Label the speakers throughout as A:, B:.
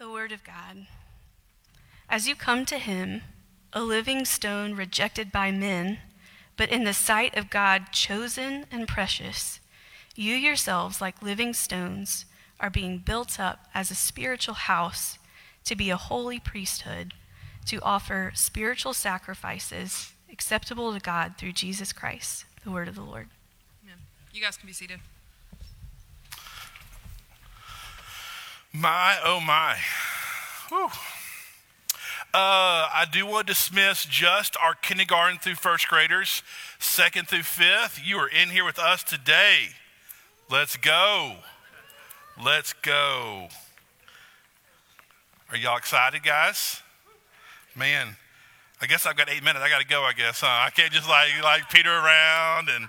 A: The Word of God. As you come to Him, a living stone rejected by men, but in the sight of God chosen and precious, you yourselves, like living stones, are being built up as a spiritual house to be a holy priesthood, to offer spiritual sacrifices acceptable to God through Jesus Christ, the Word of the Lord.
B: Amen. You guys can be seated.
C: My, oh my. Whew. Uh, I do want to dismiss just our kindergarten through first graders, second through fifth. You are in here with us today. Let's go. Let's go. Are y'all excited, guys? Man, I guess I've got eight minutes. I got to go, I guess, huh? I can't just like, like peter around and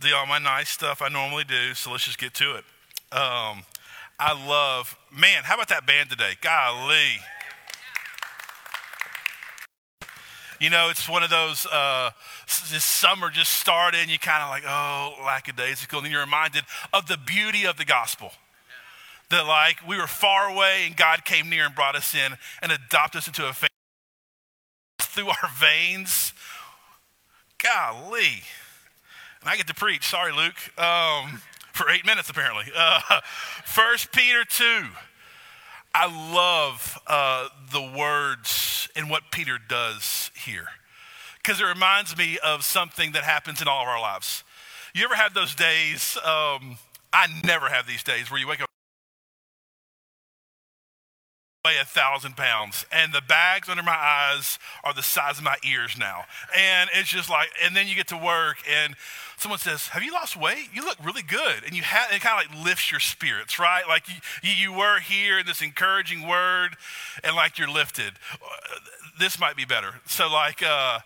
C: do all my nice stuff I normally do. So let's just get to it. Um, I love, man, how about that band today? Golly. You know, it's one of those, uh, this summer just started and you kind of like, oh, lackadaisical. And then you're reminded of the beauty of the gospel. That, like, we were far away and God came near and brought us in and adopted us into a family through our veins. Golly. And I get to preach. Sorry, Luke. Um, for eight minutes, apparently. Uh, First Peter 2. I love uh, the words and what Peter does here because it reminds me of something that happens in all of our lives. You ever have those days? Um, I never have these days where you wake up weigh a thousand pounds. And the bags under my eyes are the size of my ears now. And it's just like and then you get to work and someone says have you lost weight? You look really good. And you have it kind of like lifts your spirits right? Like you, you were here in this encouraging word and like you're lifted. This might be better. So like uh,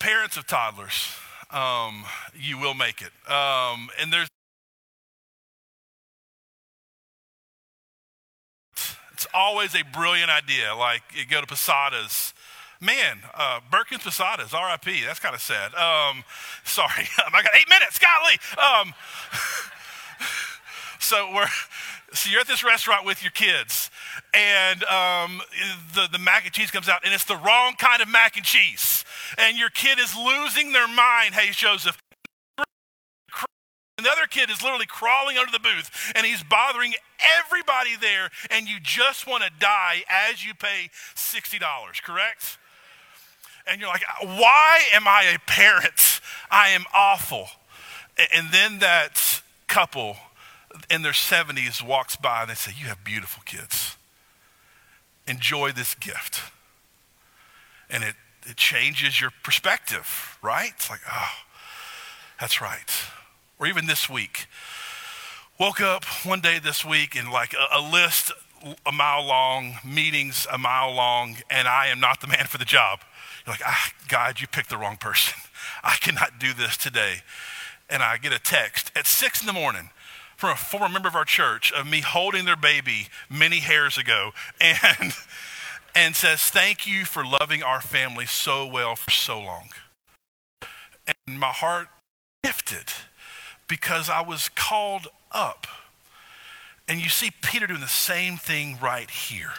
C: parents of toddlers um, you will make it. Um, and there's It's always a brilliant idea. Like you go to Posadas. Man, uh, Birkin's Posadas, RIP. That's kind of sad. Um, sorry, I got eight minutes. Golly. Um, so we're so you're at this restaurant with your kids, and um, the the mac and cheese comes out, and it's the wrong kind of mac and cheese, and your kid is losing their mind. Hey, Joseph, and the other kid is literally crawling under the booth and he's bothering everybody there, and you just want to die as you pay $60, correct? And you're like, why am I a parent? I am awful. And then that couple in their 70s walks by and they say, You have beautiful kids. Enjoy this gift. And it, it changes your perspective, right? It's like, oh, that's right or even this week. Woke up one day this week and like a, a list a mile long, meetings a mile long, and I am not the man for the job. You're like, ah, God, you picked the wrong person. I cannot do this today. And I get a text at six in the morning from a former member of our church of me holding their baby many hairs ago and, and says, Thank you for loving our family so well for so long. And my heart lifted because I was called up. And you see Peter doing the same thing right here.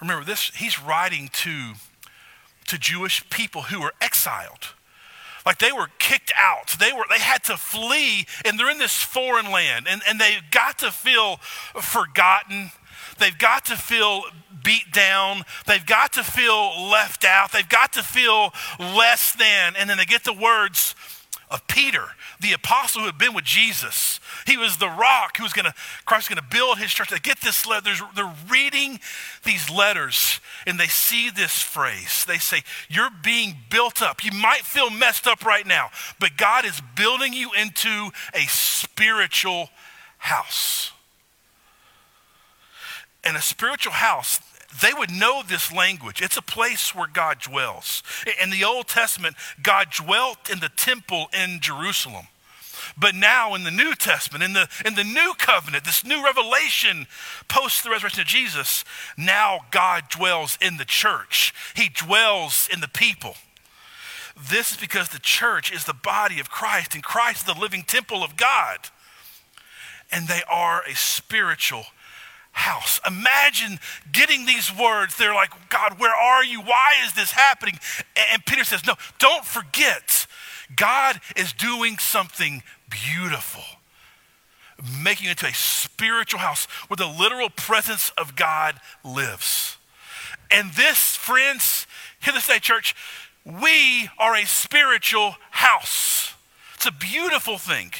C: Remember this, he's writing to, to Jewish people who were exiled. Like they were kicked out. They were they had to flee and they're in this foreign land and, and they got to feel forgotten. They've got to feel beat down. They've got to feel left out. They've got to feel less than. And then they get the words of Peter, the apostle who had been with Jesus. He was the rock who was going to, Christ was going to build his church. They get this letter, they're reading these letters and they see this phrase. They say, You're being built up. You might feel messed up right now, but God is building you into a spiritual house. And a spiritual house, they would know this language. It's a place where God dwells. In the Old Testament, God dwelt in the temple in Jerusalem. But now in the New Testament, in the, in the new covenant, this new revelation post the resurrection of Jesus, now God dwells in the church. He dwells in the people. This is because the church is the body of Christ, and Christ is the living temple of God. and they are a spiritual house. Imagine getting these words. They're like, God, where are you? Why is this happening? And Peter says, No, don't forget. God is doing something beautiful, making it into a spiritual house where the literal presence of God lives. And this, friends, hear this day, church, we are a spiritual house. It's a beautiful thing.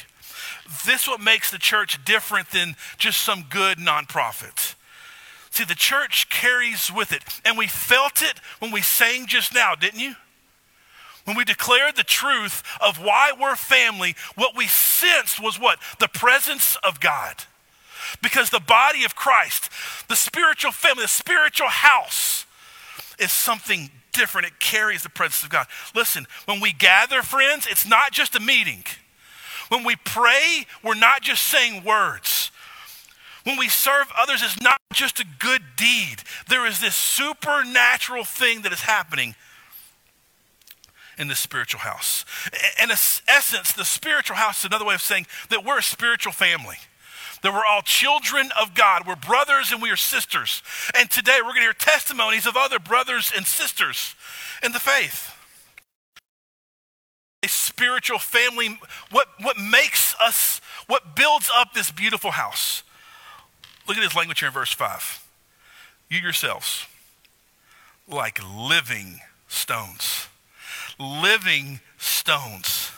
C: This what makes the church different than just some good nonprofit. See, the church carries with it, and we felt it when we sang just now, didn't you? When we declared the truth of why we're family, what we sensed was what? The presence of God. Because the body of Christ, the spiritual family, the spiritual house, is something different. It carries the presence of God. Listen, when we gather, friends, it's not just a meeting. When we pray, we're not just saying words. When we serve others, it's not just a good deed. There is this supernatural thing that is happening in the spiritual house. In essence, the spiritual house is another way of saying that we're a spiritual family. That we're all children of God. We're brothers and we are sisters. And today we're going to hear testimonies of other brothers and sisters in the faith a spiritual family, what, what makes us, what builds up this beautiful house. Look at his language here in verse 5. You yourselves, like living stones. Living stones.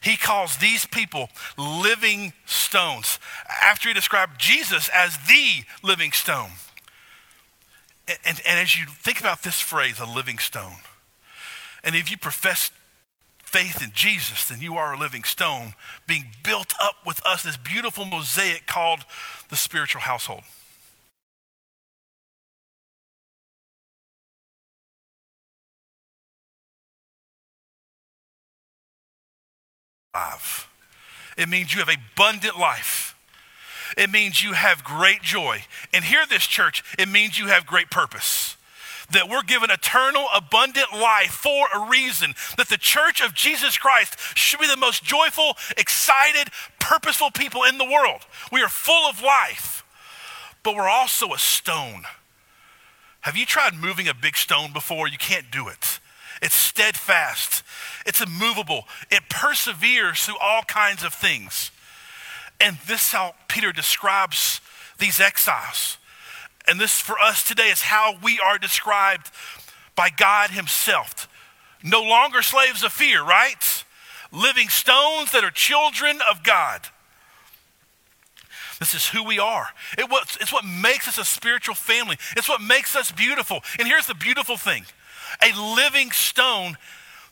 C: He calls these people living stones after he described Jesus as the living stone. And, and, and as you think about this phrase, a living stone, and if you profess faith in Jesus, then you are a living stone being built up with us, this beautiful mosaic called the spiritual household. It means you have abundant life. It means you have great joy. And here, this church, it means you have great purpose that we're given eternal, abundant life for a reason. That the church of Jesus Christ should be the most joyful, excited, purposeful people in the world. We are full of life, but we're also a stone. Have you tried moving a big stone before? You can't do it. It's steadfast, it's immovable, it perseveres through all kinds of things. And this is how Peter describes these exiles. And this for us today is how we are described by God Himself. No longer slaves of fear, right? Living stones that are children of God. This is who we are. It was, it's what makes us a spiritual family. It's what makes us beautiful. And here's the beautiful thing a living stone,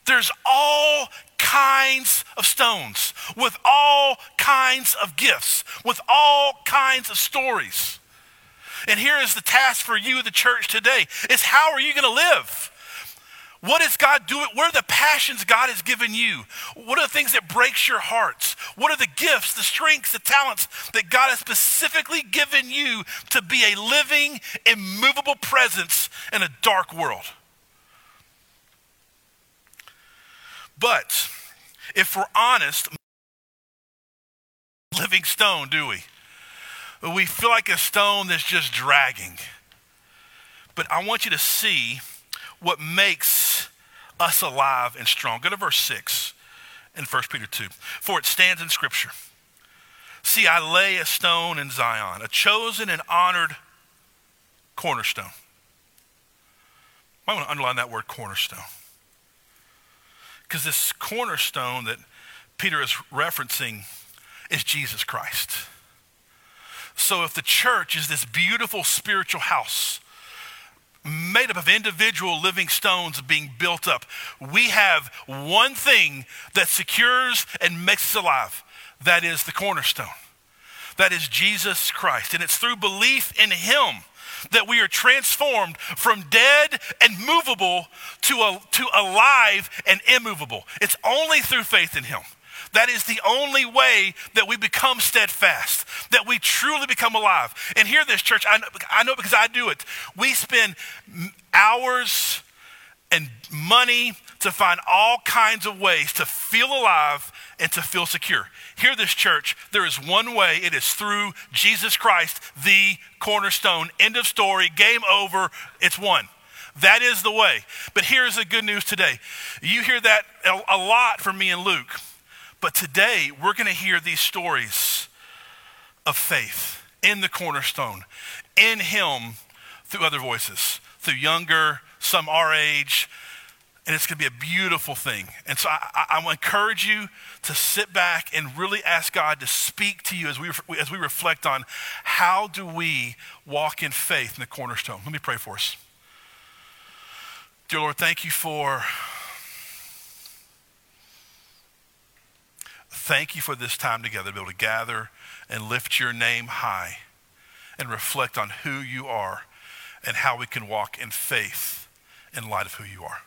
C: there's all kinds of stones with all kinds of gifts, with all kinds of stories. And here is the task for you, the church today, is how are you going to live? What is God doing? What are the passions God has given you? What are the things that breaks your hearts? What are the gifts, the strengths, the talents that God has specifically given you to be a living, immovable presence in a dark world? But if we're honest, living stone, do we? We feel like a stone that's just dragging. But I want you to see what makes us alive and strong. Go to verse 6 in 1 Peter 2. For it stands in Scripture See, I lay a stone in Zion, a chosen and honored cornerstone. I want to underline that word cornerstone. Because this cornerstone that Peter is referencing is Jesus Christ. So if the church is this beautiful spiritual house, made up of individual living stones being built up. We have one thing that secures and makes us alive. That is the cornerstone. That is Jesus Christ. And it's through belief in Him that we are transformed from dead and movable to, a, to alive and immovable. It's only through faith in Him. That is the only way that we become steadfast, that we truly become alive. And hear this, church, I know, I know because I do it. We spend hours and money to find all kinds of ways to feel alive and to feel secure. Hear this, church. There is one way, it is through Jesus Christ, the cornerstone. End of story, game over, it's one. That is the way. But here's the good news today. You hear that a, lot from me and Luke. But today, we're going to hear these stories of faith in the cornerstone, in Him through other voices, through younger, some our age, and it's going to be a beautiful thing. And so I, I, I encourage you to sit back and really ask God to speak to you as we, as we reflect on how do we walk in faith in the cornerstone. Let me pray for us. Dear Lord, thank you for thank you for this time together to be able to gather and lift your name high and reflect on who you are and how we can walk in faith in light of who you are.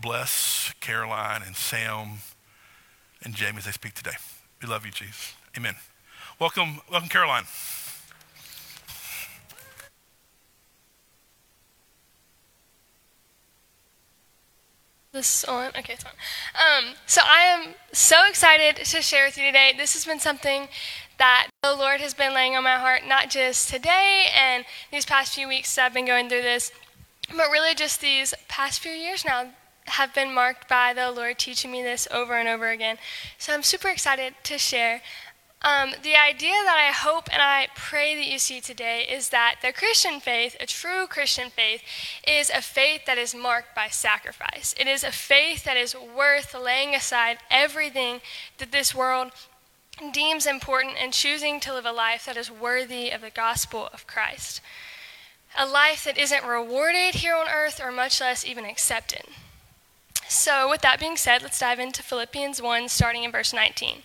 C: Bless Caroline and Sam and Jamie as they speak today. We love you, Jesus. Amen. Welcome, welcome, Caroline.
D: This on? Okay, it's on. Um, so I am so excited to share with you today. This has been something that the Lord has been laying on my heart, not just today and these past few weeks that I've been going through this, but really just these past few years now have been marked by the Lord teaching me this over and over again. So I'm super excited to share. Um, the idea that I hope and I pray that you see today is that the Christian faith, a true Christian faith, is a faith that is marked by sacrifice. It is a faith that is worth laying aside everything that this world deems important and choosing to live a life that is worthy of the gospel of Christ. A life that isn't rewarded here on earth or much less even accepted. So, with that being said, let's dive into Philippians 1, starting in verse 19.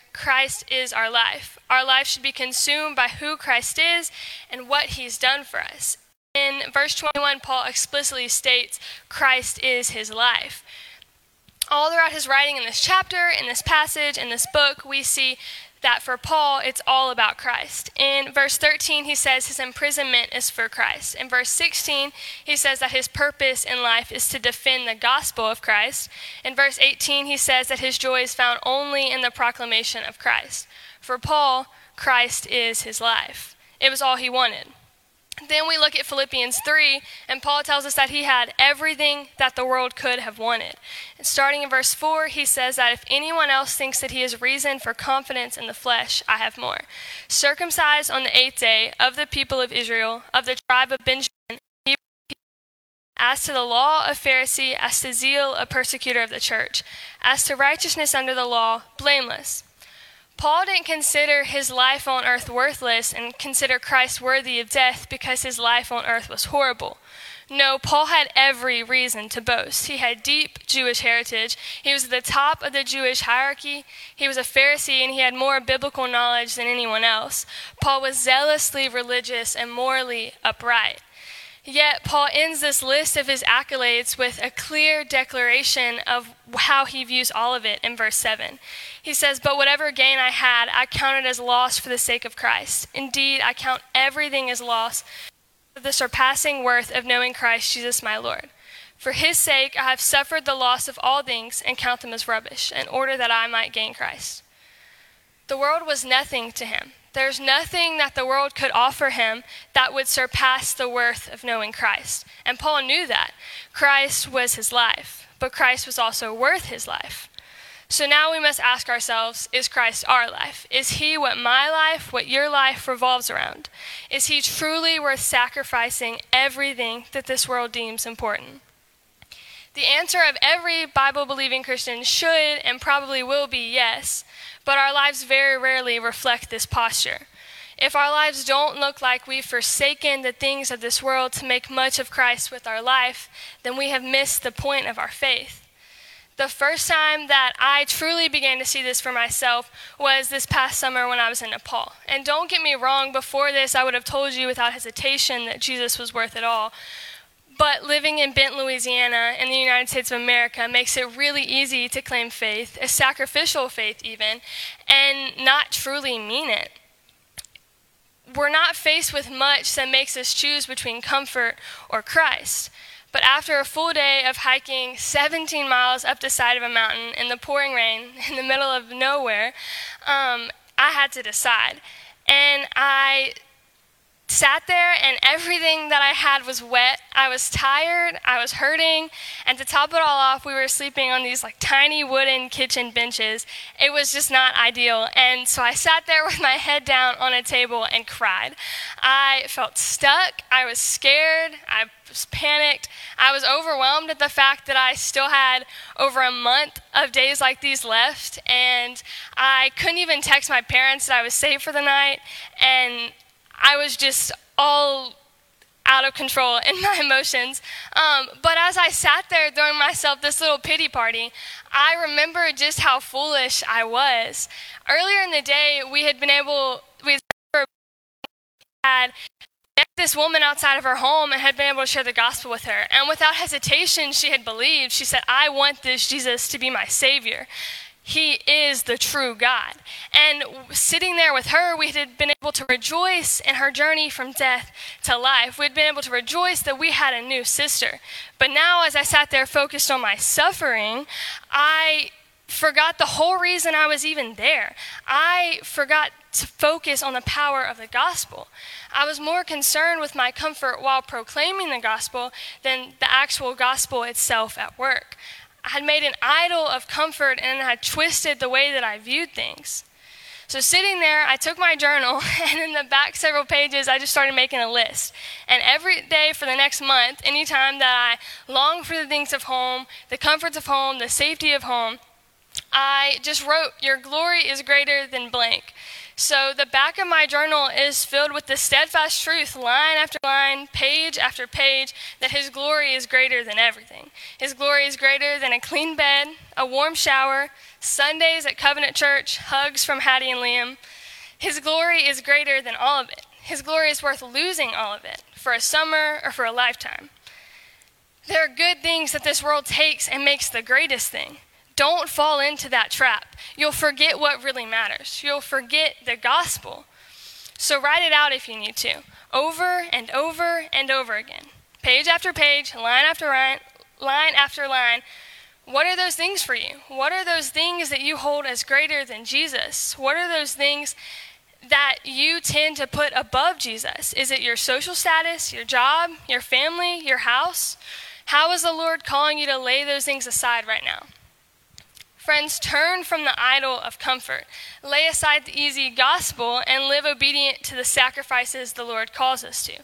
D: Christ is our life. Our life should be consumed by who Christ is and what he's done for us. In verse 21, Paul explicitly states Christ is his life. All throughout his writing in this chapter, in this passage, in this book, we see that for Paul, it's all about Christ. In verse 13, he says his imprisonment is for Christ. In verse 16, he says that his purpose in life is to defend the gospel of Christ. In verse 18, he says that his joy is found only in the proclamation of Christ. For Paul, Christ is his life. It was all he wanted. Then we look at Philippians 3, and Paul tells us that he had everything that the world could have wanted. Starting in verse 4, he says that if anyone else thinks that he has reason for confidence in the flesh, I have more. Circumcised on the eighth day of the people of Israel, of the tribe of Benjamin, as to the law, a Pharisee, as to zeal, a persecutor of the church, as to righteousness under the law, blameless. Paul didn't consider his life on earth worthless and consider Christ worthy of death because his life on earth was horrible. No, Paul had every reason to boast. He had deep Jewish heritage. He was at the top of the Jewish hierarchy. He was a Pharisee and he had more biblical knowledge than anyone else. Paul was zealously religious and morally upright. Yet, Paul ends this list of his accolades with a clear declaration of how he views all of it in verse 7. He says, But whatever gain I had, I counted as loss for the sake of Christ. Indeed, I count everything as loss for the surpassing worth of knowing Christ Jesus my Lord. For his sake, I have suffered the loss of all things and count them as rubbish, in order that I might gain Christ. The world was nothing to him there's nothing that the world could offer him that would surpass the worth of knowing Christ. And Paul knew that. Christ was his life, but Christ was also worth his life. So now we must ask ourselves is Christ our life? Is he what my life, what your life revolves around? Is he truly worth sacrificing everything that this world deems important? The answer of every Bible believing Christian should and probably will be yes, but our lives very rarely reflect this posture. If our lives don't look like we've forsaken the things of this world to make much of Christ with our life, then we have missed the point of our faith. The first time that I truly began to see this for myself was this past summer when I was in Nepal. And don't get me wrong, before this, I would have told you without hesitation that Jesus was worth it all. But living in Bent, Louisiana, in the United States of America, makes it really easy to claim faith, a sacrificial faith even, and not truly mean it. We're not faced with much that makes us choose between comfort or Christ. But after a full day of hiking 17 miles up the side of a mountain in the pouring rain in the middle of nowhere, um, I had to decide. And I sat there and everything that I had was wet. I was tired, I was hurting, and to top it all off, we were sleeping on these like tiny wooden kitchen benches. It was just not ideal. And so I sat there with my head down on a table and cried. I felt stuck, I was scared, I was panicked. I was overwhelmed at the fact that I still had over a month of days like these left, and I couldn't even text my parents that I was safe for the night. And I was just all out of control in my emotions. Um, but as I sat there throwing myself this little pity party, I remember just how foolish I was. Earlier in the day, we had been able, we had met this woman outside of her home and had been able to share the gospel with her. And without hesitation, she had believed. She said, I want this Jesus to be my Savior. He is the true God. And sitting there with her, we had been able to rejoice in her journey from death to life. We'd been able to rejoice that we had a new sister. But now, as I sat there focused on my suffering, I forgot the whole reason I was even there. I forgot to focus on the power of the gospel. I was more concerned with my comfort while proclaiming the gospel than the actual gospel itself at work. I had made an idol of comfort and had twisted the way that I viewed things. So, sitting there, I took my journal, and in the back several pages, I just started making a list. And every day for the next month, anytime that I longed for the things of home, the comforts of home, the safety of home, I just wrote, Your glory is greater than blank. So the back of my journal is filled with the steadfast truth, line after line, page after page, that His glory is greater than everything. His glory is greater than a clean bed, a warm shower, Sundays at Covenant Church, hugs from Hattie and Liam. His glory is greater than all of it. His glory is worth losing all of it for a summer or for a lifetime. There are good things that this world takes and makes the greatest thing. Don't fall into that trap. You'll forget what really matters. You'll forget the gospel. So write it out if you need to, over and over and over again. Page after page, line after line, line after line. What are those things for you? What are those things that you hold as greater than Jesus? What are those things that you tend to put above Jesus? Is it your social status, your job, your family, your house? How is the Lord calling you to lay those things aside right now? Friends, turn from the idol of comfort. Lay aside the easy gospel and live obedient to the sacrifices the Lord calls us to.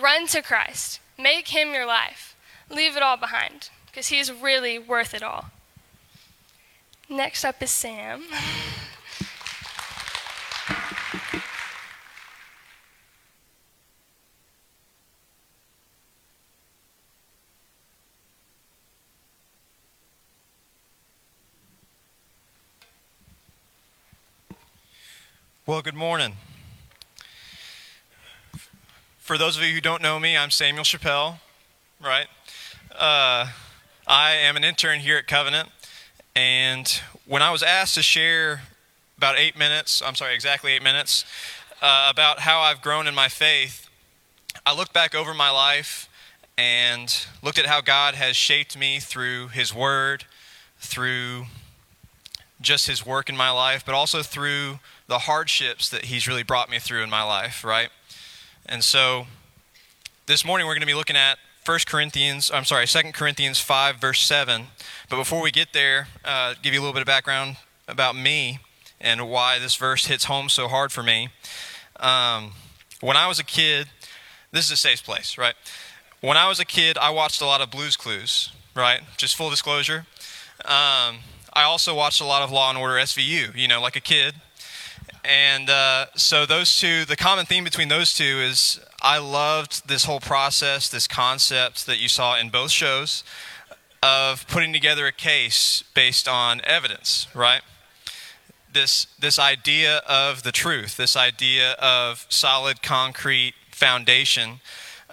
D: Run to Christ. Make him your life. Leave it all behind because he's really worth it all. Next up is Sam.
E: Well, good morning. For those of you who don't know me, I'm Samuel Chappelle, right? Uh, I am an intern here at Covenant, and when I was asked to share about eight minutes, I'm sorry, exactly eight minutes, uh, about how I've grown in my faith, I looked back over my life and looked at how God has shaped me through His Word, through just His work in my life, but also through the hardships that he's really brought me through in my life, right? And so this morning we're going to be looking at 1 Corinthians, I'm sorry, 2 Corinthians 5, verse 7. But before we get there, uh, give you a little bit of background about me and why this verse hits home so hard for me. Um, when I was a kid, this is a safe place, right? When I was a kid, I watched a lot of Blue's Clues, right? Just full disclosure. Um, I also watched a lot of Law and Order SVU, you know, like a kid. And uh, so those two, the common theme between those two is I loved this whole process, this concept that you saw in both shows of putting together a case based on evidence, right? This, this idea of the truth, this idea of solid concrete foundation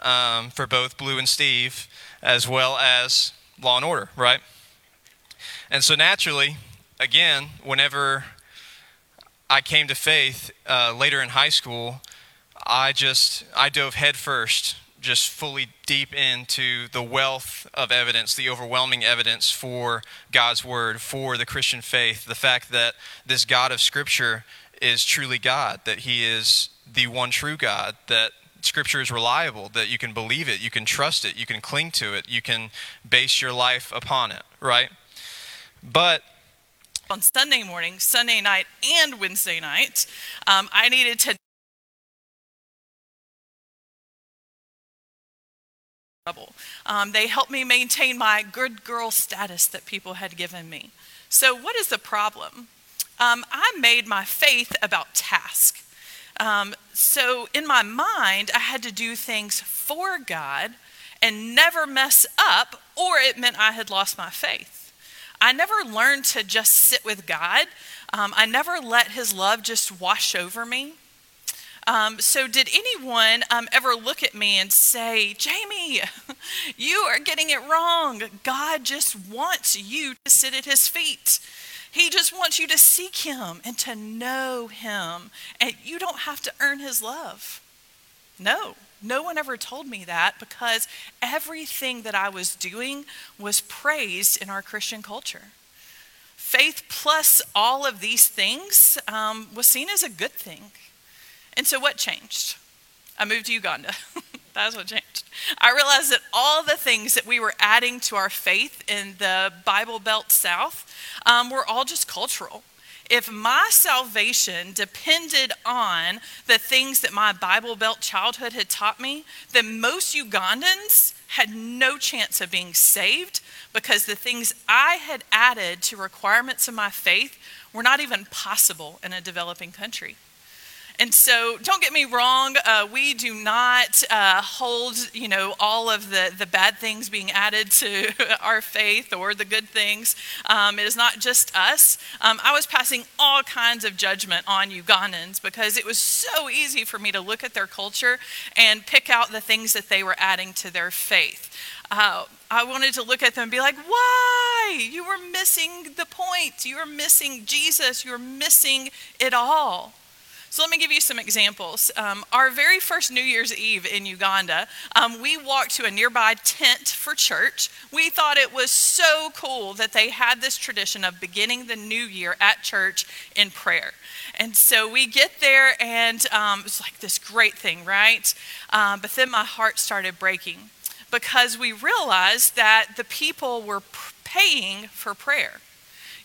E: um, for both Blue and Steve, as well as law and order, right? And so naturally, again, whenever I came to faith uh, later in high school, I just I dove headfirst, just fully deep into the wealth of evidence, the overwhelming evidence for God's word, for the Christian faith, the fact that this God of Scripture is truly God, that He is the one true God, that Scripture is reliable, that you can believe it, you can trust it, you can cling to it, you can base your life upon it, right? But
F: on Sunday morning, Sunday night, and Wednesday night, um, I needed to Um, they helped me maintain my good girl status that people had given me. So, what is the problem? Um, I made my faith about task. Um, so, in my mind, I had to do things for God and never mess up, or it meant I had lost my faith. I never learned to just sit with God. Um, I never let His love just wash over me. Um, so, did anyone um, ever look at me and say, Jamie, you are getting it wrong? God just wants you to sit at His feet. He just wants you to seek Him and to know Him, and you don't have to earn His love. No. No one ever told me that because everything that I was doing was praised in our Christian culture. Faith plus all of these things um, was seen as a good thing. And so, what changed? I moved to Uganda. That's what changed. I realized that all the things that we were adding to our faith in the Bible Belt South um, were all just cultural if my salvation depended on the things that my Bible Belt childhood had taught me, then most Ugandans had no chance of being saved because the things I had added to requirements of my faith were not even possible in a developing country. And so, don't get me wrong, uh, we do not uh, hold, you know, all of the, the bad things being added to our faith or the good things. Um, it is not just us. Um, I was passing all kinds of judgment on Ugandans because it was so easy for me to look at their culture and pick out the things that they were adding to their faith. Uh, I wanted to look at them and be like, why? You were missing the point. You were missing Jesus. You were missing it all. So let me give you some examples. Um, our very first New Year's Eve in Uganda, um, we walked to a nearby tent for church. We thought it was so cool that they had this tradition of beginning the new year at church in prayer. And so we get there, and um, it's like this great thing, right? Um, but then my heart started breaking because we realized that the people were paying for prayer.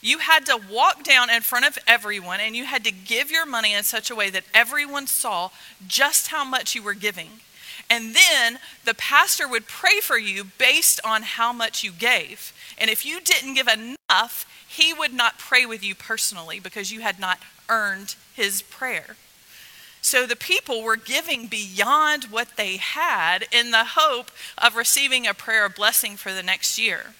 F: You had to walk down in front of everyone and you had to give your money in such a way that everyone saw just how much you were giving. And then the pastor would pray for you based on how much you gave. And if you didn't give enough, he would not pray with you personally because you had not earned his prayer. So the people were giving beyond what they had in the hope of receiving a prayer of blessing for the next year.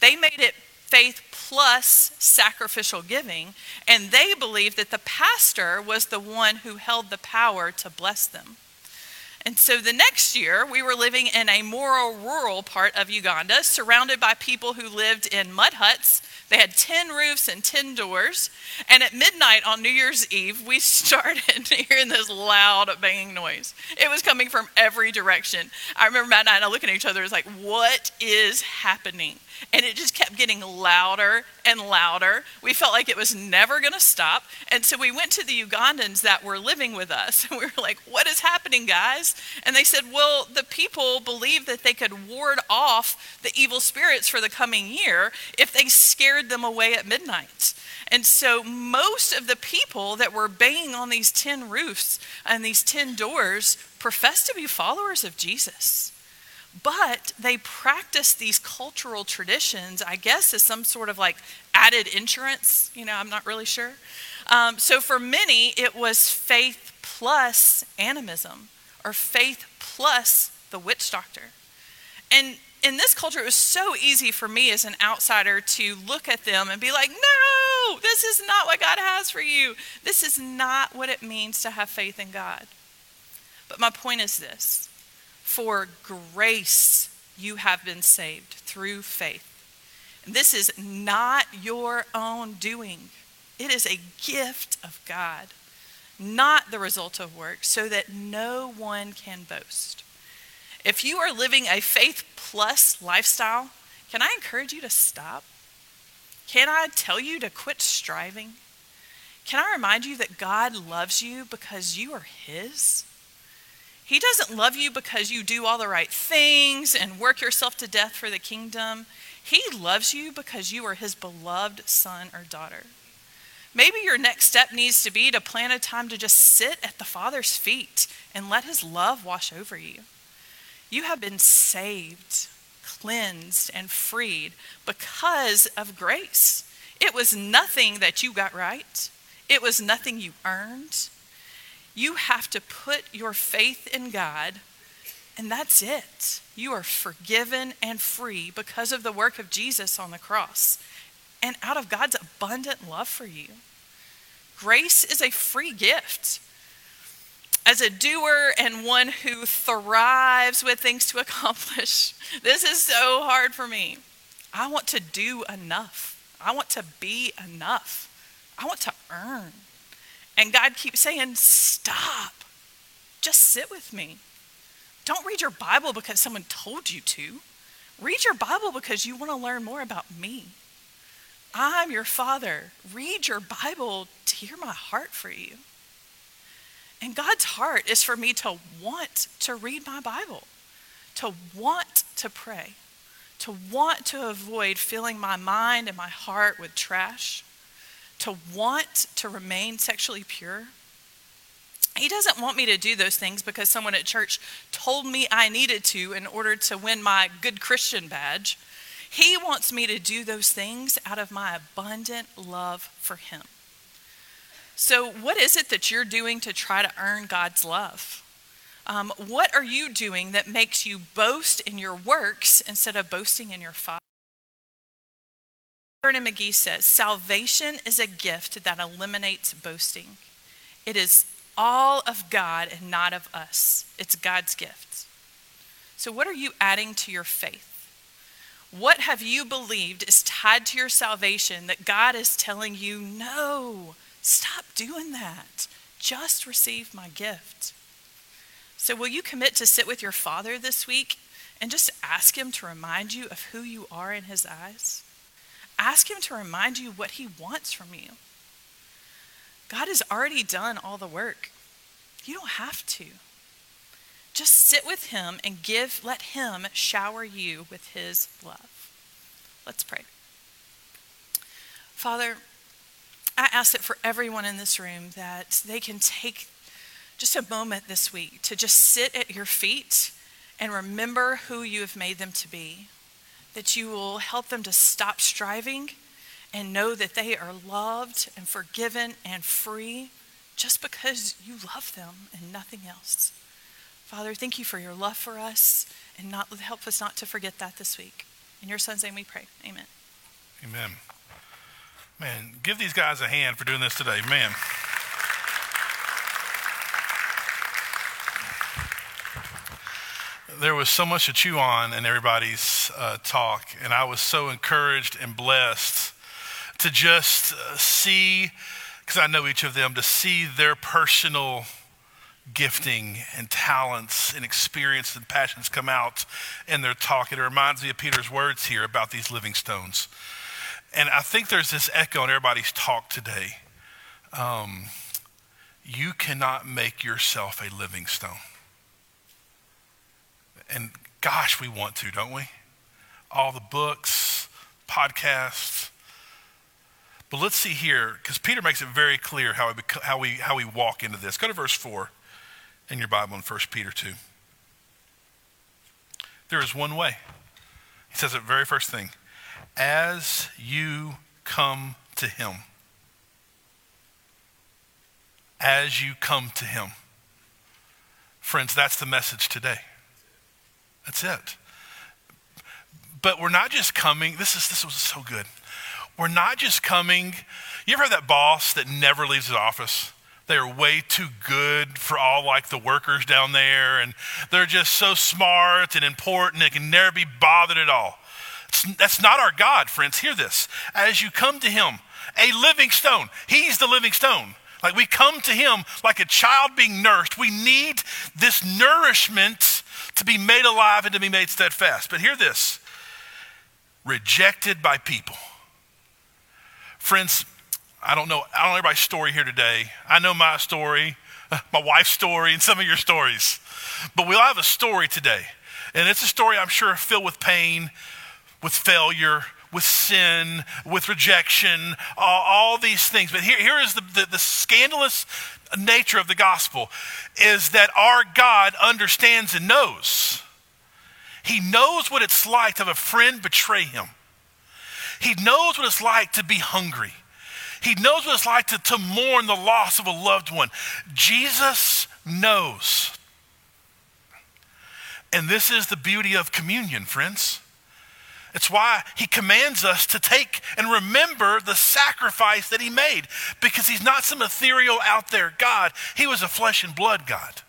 F: They made it faith plus sacrificial giving, and they believed that the pastor was the one who held the power to bless them. And so the next year, we were living in a more rural part of Uganda, surrounded by people who lived in mud huts. They had tin roofs and tin doors. And at midnight on New Year's Eve, we started hearing this loud banging noise. It was coming from every direction. I remember Matt and I looking at each other, it was like, what is happening? And it just kept getting louder and louder. We felt like it was never going to stop. And so we went to the Ugandans that were living with us. And we were like, what is happening, guys? And they said, well, the people believed that they could ward off the evil spirits for the coming year if they scared them away at midnight. And so most of the people that were banging on these tin roofs and these tin doors professed to be followers of Jesus. But they practice these cultural traditions, I guess, as some sort of like added insurance. You know, I'm not really sure. Um, so for many, it was faith plus animism or faith plus the witch doctor. And in this culture, it was so easy for me as an outsider to look at them and be like, no, this is not what God has for you. This is not what it means to have faith in God. But my point is this for grace, you have been saved through faith. And this is not your own doing, it is a gift of God, not the result of work, so that no one can boast. If you are living a faith plus lifestyle, can I encourage you to stop? Can I tell you to quit striving? Can I remind you that God loves you because you are His? He doesn't love you because you do all the right things and work yourself to death for the kingdom. He loves you because you are His beloved son or daughter. Maybe your next step needs to be to plan a time to just sit at the Father's feet and let His love wash over you. You have been saved, cleansed, and freed because of grace. It was nothing that you got right, it was nothing you earned. You have to put your faith in God, and that's it. You are forgiven and free because of the work of Jesus on the cross and out of God's abundant love for you. Grace is a free gift as a doer and one who thrives with things to accomplish, this is so hard for me. I want to do enough. I want to be enough. I want to earn. And God keeps saying, Stop. Just sit with me. Don't read your Bible because someone told you to. Read your Bible because you want to learn more about me. I'm your father. Read your Bible to hear my heart for you. And God's heart is for me to want to read my Bible, to want to pray, to want to avoid filling my mind and my heart with trash, to want to remain sexually pure. He doesn't want me to do those things because someone at church told me I needed to in order to win my good Christian badge. He wants me to do those things out of my abundant love for Him. So, what is it that you're doing to try to earn God's love? Um, what are you doing that makes you boast in your works instead of boasting in your Father? Vernon McGee says salvation is a gift that eliminates boasting. It is all of God and not of us. It's God's gift. So, what are you adding to your faith? What have you believed is tied to your salvation that God is telling you, no, Stop doing that. Just receive my gift. So, will you commit to sit with your Father this week and just ask Him to remind you of who you are in His eyes? Ask Him to remind you what He wants from you. God has already done all the work. You don't have to. Just sit with Him and give, let Him shower you with His love. Let's pray. Father, I ask it for everyone in this room that they can take just a moment this week to just sit at your feet and remember who you have made them to be. That you will help them to stop striving and know that they are loved and forgiven and free just because you love them and nothing else. Father, thank you for your love for us and not help us not to forget that this week. In your son's name we pray. Amen.
C: Amen. Man, give these guys a hand for doing this today. Man. There was so much to chew on in everybody's uh, talk, and I was so encouraged and blessed to just uh, see, because I know each of them, to see their personal gifting and talents and experience and passions come out in their talk. It reminds me of Peter's words here about these living stones. And I think there's this echo in everybody's talk today. Um, you cannot make yourself a living stone. And gosh, we want to, don't we? All the books, podcasts. But let's see here, because Peter makes it very clear how we, how, we, how we walk into this. Go to verse 4 in your Bible in 1 Peter 2. There is one way. He says it very first thing as you come to Him. As you come to Him. Friends, that's the message today. That's it. But we're not just coming, this is this was so good. We're not just coming. You ever have that boss that never leaves his office? They're way too good for all like the workers down there, and they're just so smart and important, they can never be bothered at all. It's, that's not our God, friends. Hear this. As you come to Him, a living stone, He's the living stone. Like we come to Him like a child being nursed. We need this nourishment to be made alive and to be made steadfast. But hear this rejected by people. Friends, I don't know, I don't know everybody's story here today. I know my story, my wife's story, and some of your stories. But we all have a story today. And it's a story I'm sure filled with pain, with failure, with sin, with rejection, all, all these things. But here, here is the, the, the scandalous nature of the gospel is that our God understands and knows. He knows what it's like to have a friend betray him. He knows what it's like to be hungry. He knows what it's like to, to mourn the loss of a loved one. Jesus knows. And this is the beauty of communion, friends. It's why he commands us to take and remember the sacrifice that he made because he's not some ethereal out there God. He was a flesh and blood God.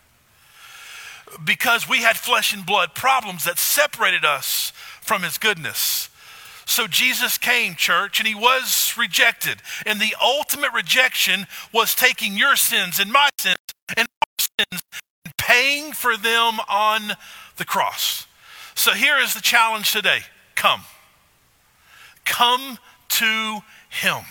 C: Because we had flesh and blood problems that separated us from his goodness. So Jesus came, church, and he was rejected. And the ultimate rejection was taking your sins and my sins and our sins and paying for them on the cross. So here is the challenge today come. Come to him.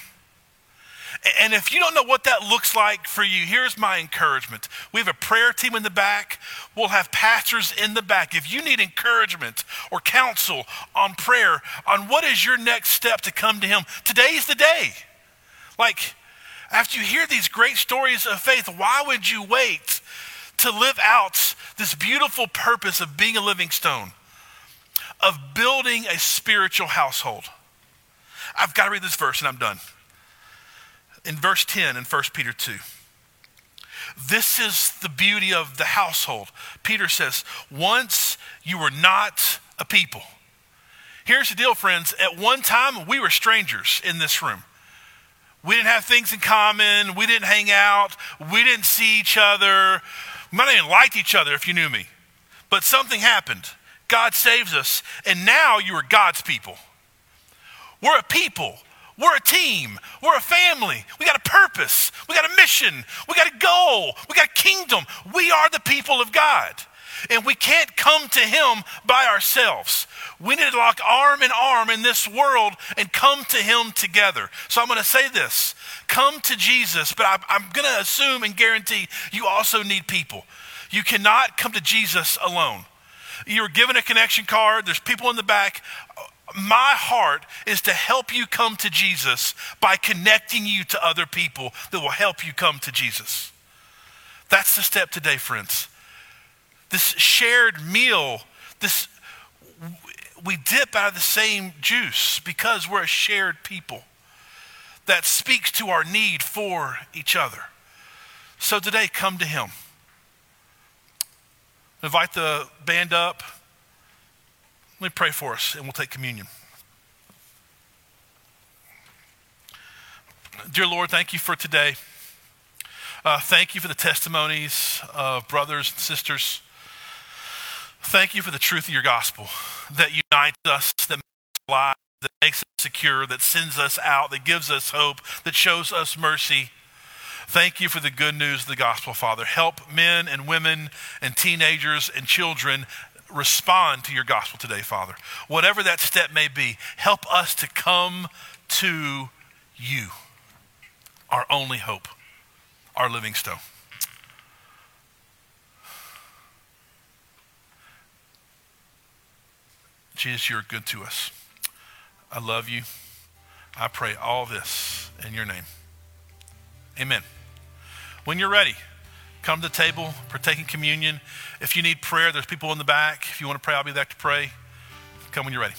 C: And if you don't know what that looks like for you, here's my encouragement. We have a prayer team in the back. We'll have pastors in the back. If you need encouragement or counsel on prayer, on what is your next step to come to Him, today's the day. Like, after you hear these great stories of faith, why would you wait to live out this beautiful purpose of being a living stone, of building a spiritual household? I've got to read this verse and I'm done in verse 10 in 1 Peter 2. This is the beauty of the household. Peter says, Once you were not a people. Here's the deal, friends. At one time, we were strangers in this room. We didn't have things in common. We didn't hang out. We didn't see each other. We might not even liked each other if you knew me. But something happened. God saves us. And now you are God's people. We're a people we're a team. We're a family. We got a purpose. We got a mission. We got a goal. We got a kingdom. We are the people of God. And we can't come to Him by ourselves. We need to lock arm in arm in this world and come to Him together. So I'm going to say this come to Jesus, but I, I'm going to assume and guarantee you also need people. You cannot come to Jesus alone. You're given a connection card, there's people in the back my heart is to help you come to Jesus by connecting you to other people that will help you come to Jesus. That's the step today, friends. This shared meal, this we dip out of the same juice because we're a shared people. That speaks to our need for each other. So today, come to Him. Invite the band up. Let me pray for us and we'll take communion. Dear Lord, thank you for today. Uh, thank you for the testimonies of brothers and sisters. Thank you for the truth of your gospel that unites us, that makes us alive, that makes us secure, that sends us out, that gives us hope, that shows us mercy. Thank you for the good news of the gospel, Father. Help men and women and teenagers and children respond to your gospel today, Father. Whatever that step may be, help us to come to you, our only hope, our living stone. Jesus, you're good to us. I love you. I pray all this in your name. Amen. When you're ready, come to the table, partake in communion. If you need prayer, there's people in the back. If you want to pray, I'll be there to pray. Come when you're ready.